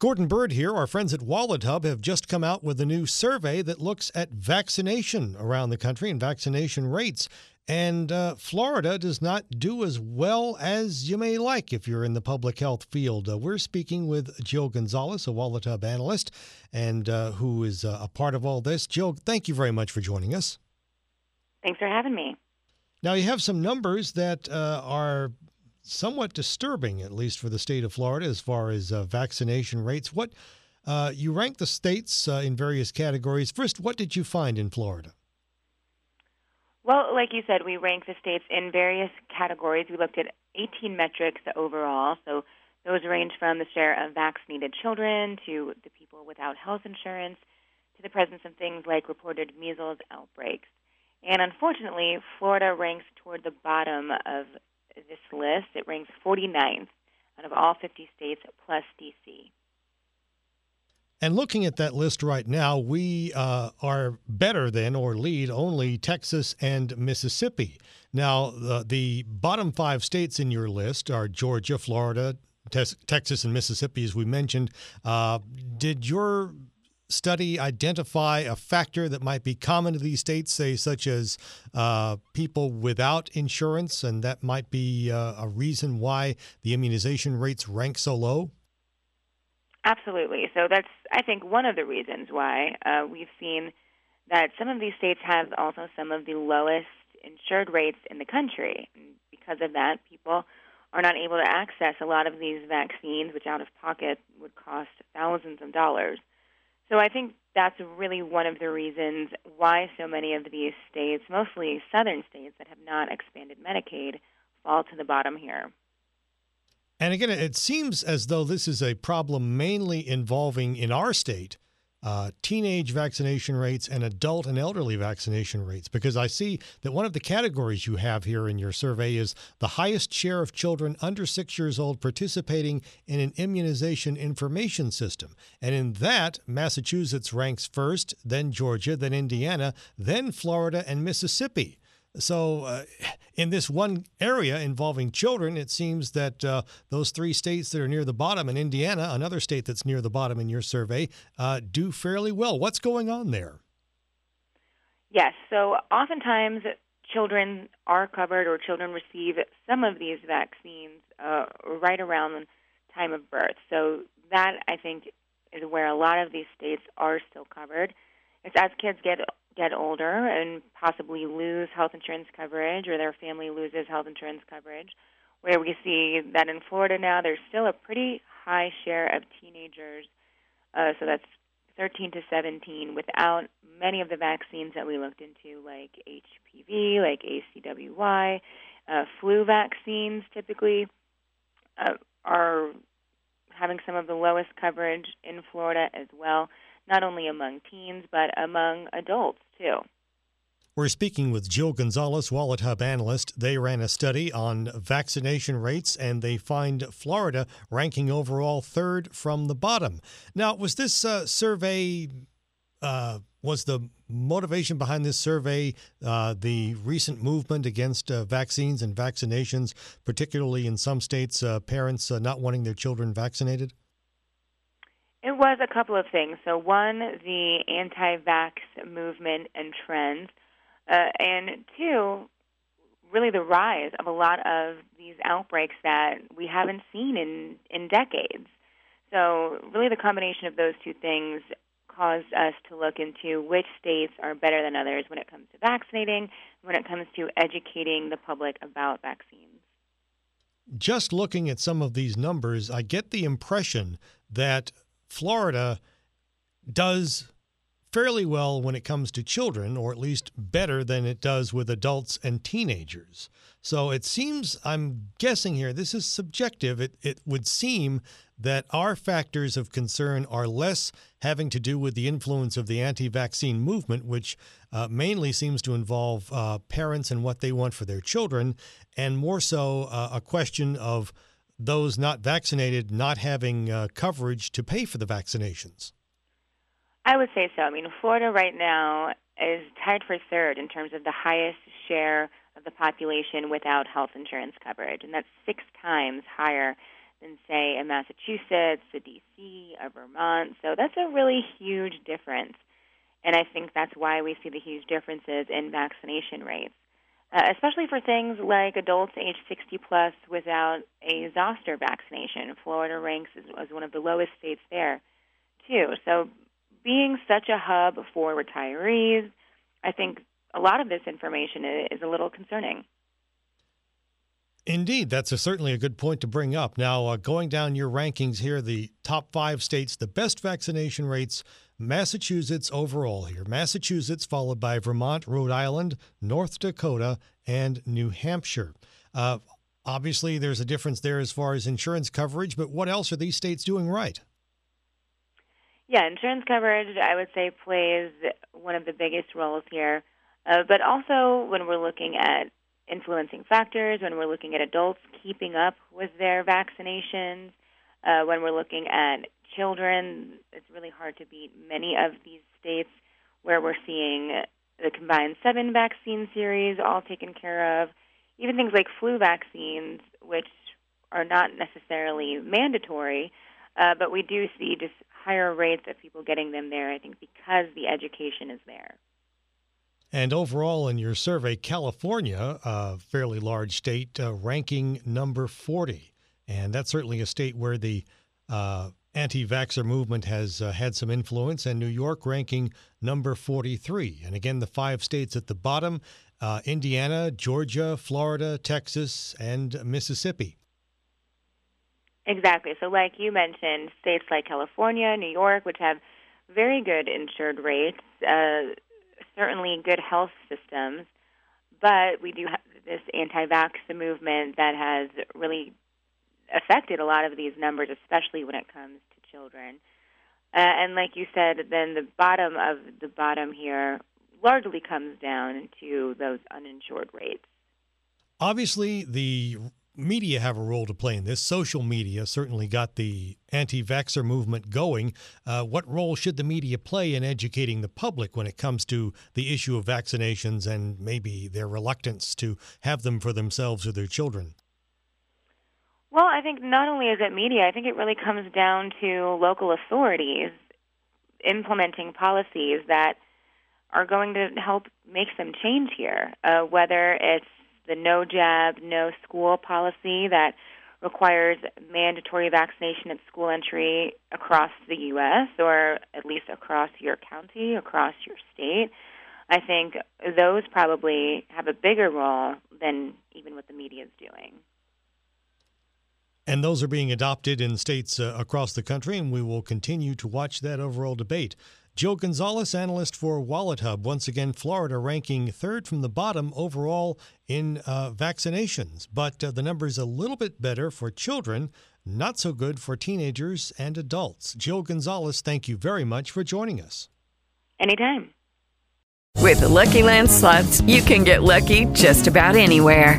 Gordon Bird here. Our friends at WalletHub have just come out with a new survey that looks at vaccination around the country and vaccination rates. And uh, Florida does not do as well as you may like if you're in the public health field. Uh, we're speaking with Jill Gonzalez, a WalletHub analyst, and uh, who is uh, a part of all this. Jill, thank you very much for joining us. Thanks for having me. Now, you have some numbers that uh, are somewhat disturbing, at least for the state of Florida, as far as uh, vaccination rates. What you rank the states in various categories. First, what did you find in Florida? Well, like you said, we rank the states in various categories. We looked at 18 metrics overall. So those range from the share of vaccinated children to the people without health insurance to the presence of things like reported measles outbreaks. And unfortunately, Florida ranks toward the bottom of this list. It ranks 49th out of all 50 states plus D.C. And looking at that list right now, we uh, are better than or lead only Texas and Mississippi. Now, the, the bottom five states in your list are Georgia, Florida, te- Texas, and Mississippi, as we mentioned. Uh, did your study identify a factor that might be common to these states, say, such as uh, people without insurance, and that might be uh, a reason why the immunization rates rank so low? Absolutely. So that's, I think, one of the reasons why uh, we've seen that some of these states have also some of the lowest insured rates in the country. And because of that, people are not able to access a lot of these vaccines, which out of pocket would cost thousands of dollars. So I think that's really one of the reasons why so many of these states, mostly southern states that have not expanded Medicaid, fall to the bottom here. And again, it seems as though this is a problem mainly involving in our state uh, teenage vaccination rates and adult and elderly vaccination rates, because I see that one of the categories you have here in your survey is the highest share of children under six years old participating in an immunization information system. And in that, Massachusetts ranks first, then Georgia, then Indiana, then Florida, and Mississippi. So, uh, in this one area involving children, it seems that uh, those three states that are near the bottom, and Indiana, another state that's near the bottom in your survey, uh, do fairly well. What's going on there? Yes. So, oftentimes, children are covered or children receive some of these vaccines uh, right around the time of birth. So, that I think is where a lot of these states are still covered. It's as kids get get older and possibly lose health insurance coverage or their family loses health insurance coverage. Where we see that in Florida now, there's still a pretty high share of teenagers, uh, so that's 13 to 17, without many of the vaccines that we looked into, like HPV, like ACWY, uh, flu vaccines typically uh, are having some of the lowest coverage in Florida as well not only among teens, but among adults too. We're speaking with Jill Gonzalez, WalletHub analyst. They ran a study on vaccination rates and they find Florida ranking overall third from the bottom. Now, was this uh, survey, uh, was the motivation behind this survey uh, the recent movement against uh, vaccines and vaccinations, particularly in some states, uh, parents uh, not wanting their children vaccinated? Was a couple of things. So, one, the anti vax movement and trends, uh, and two, really the rise of a lot of these outbreaks that we haven't seen in, in decades. So, really, the combination of those two things caused us to look into which states are better than others when it comes to vaccinating, when it comes to educating the public about vaccines. Just looking at some of these numbers, I get the impression that Florida does fairly well when it comes to children, or at least better than it does with adults and teenagers. So it seems, I'm guessing here, this is subjective. It, it would seem that our factors of concern are less having to do with the influence of the anti vaccine movement, which uh, mainly seems to involve uh, parents and what they want for their children, and more so uh, a question of those not vaccinated not having uh, coverage to pay for the vaccinations. I would say so. I mean, Florida right now is tied for third in terms of the highest share of the population without health insurance coverage, and that's six times higher than, say, a Massachusetts, a D.C., a Vermont. So that's a really huge difference. And I think that's why we see the huge differences in vaccination rates, uh, especially for things like adults age 60 plus without a zoster vaccination. Florida ranks as, as one of the lowest states there, too. So being such a hub for retirees, I think a lot of this information is a little concerning. Indeed, that's a, certainly a good point to bring up. Now, uh, going down your rankings here, the top five states, the best vaccination rates Massachusetts overall here. Massachusetts, followed by Vermont, Rhode Island, North Dakota, and New Hampshire. Uh, obviously, there's a difference there as far as insurance coverage, but what else are these states doing right? Yeah, insurance coverage, I would say, plays one of the biggest roles here. Uh, but also, when we're looking at influencing factors, when we're looking at adults keeping up with their vaccinations, uh, when we're looking at children, it's really hard to beat many of these states where we're seeing the combined seven vaccine series all taken care of. Even things like flu vaccines, which are not necessarily mandatory, uh, but we do see just higher rates of people getting them there, I think, because the education is there. And overall, in your survey, California, a fairly large state, uh, ranking number 40. And that's certainly a state where the uh, anti vaxxer movement has uh, had some influence, and New York ranking number 43. And again, the five states at the bottom uh, Indiana, Georgia, Florida, Texas, and Mississippi. Exactly. So, like you mentioned, states like California, New York, which have very good insured rates, uh, certainly good health systems, but we do have this anti-vax movement that has really affected a lot of these numbers, especially when it comes to children. Uh, and like you said, then the bottom of the bottom here largely comes down to those uninsured rates. Obviously, the media have a role to play in this. Social media certainly got the anti vaxxer movement going. Uh, what role should the media play in educating the public when it comes to the issue of vaccinations and maybe their reluctance to have them for themselves or their children? Well, I think not only is it media, I think it really comes down to local authorities implementing policies that are going to help make some change here, uh, whether it's the no jab, no school policy that requires mandatory vaccination at school entry across the U.S. or at least across your county, across your state. I think those probably have a bigger role than even what the media is doing. And those are being adopted in states uh, across the country, and we will continue to watch that overall debate. Joe Gonzalez, analyst for WalletHub. Once again, Florida ranking third from the bottom overall in uh, vaccinations, but uh, the numbers a little bit better for children, not so good for teenagers and adults. Joe Gonzalez, thank you very much for joining us. Anytime. With the Lucky Land slots, you can get lucky just about anywhere.